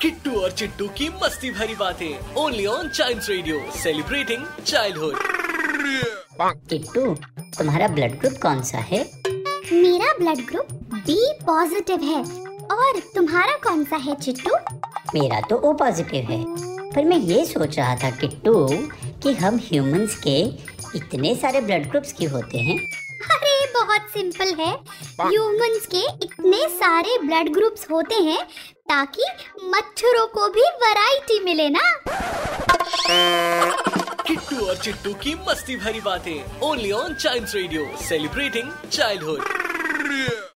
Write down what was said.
Kittu और चिट्टू की मस्ती भरी बातें only on child radio celebrating childhood Kittu तुम्हारा ब्लड ग्रुप कौन सा है? मेरा ब्लड ग्रुप बी पॉजिटिव है। और तुम्हारा कौन सा है चिट्टू? मेरा तो ओ पॉजिटिव है। पर मैं ये सोच रहा था किट्टू कि हम ह्यूमंस के इतने सारे ब्लड ग्रुप्स क्यों होते हैं? बहुत सिंपल है। ह्यूमंस के इतने सारे ब्लड ग्रुप्स होते हैं ताकि मच्छरों को भी वैरायटी मिले ना। किट्टू और चिट्टू की मस्ती भरी बातें। Only on child radio celebrating childhood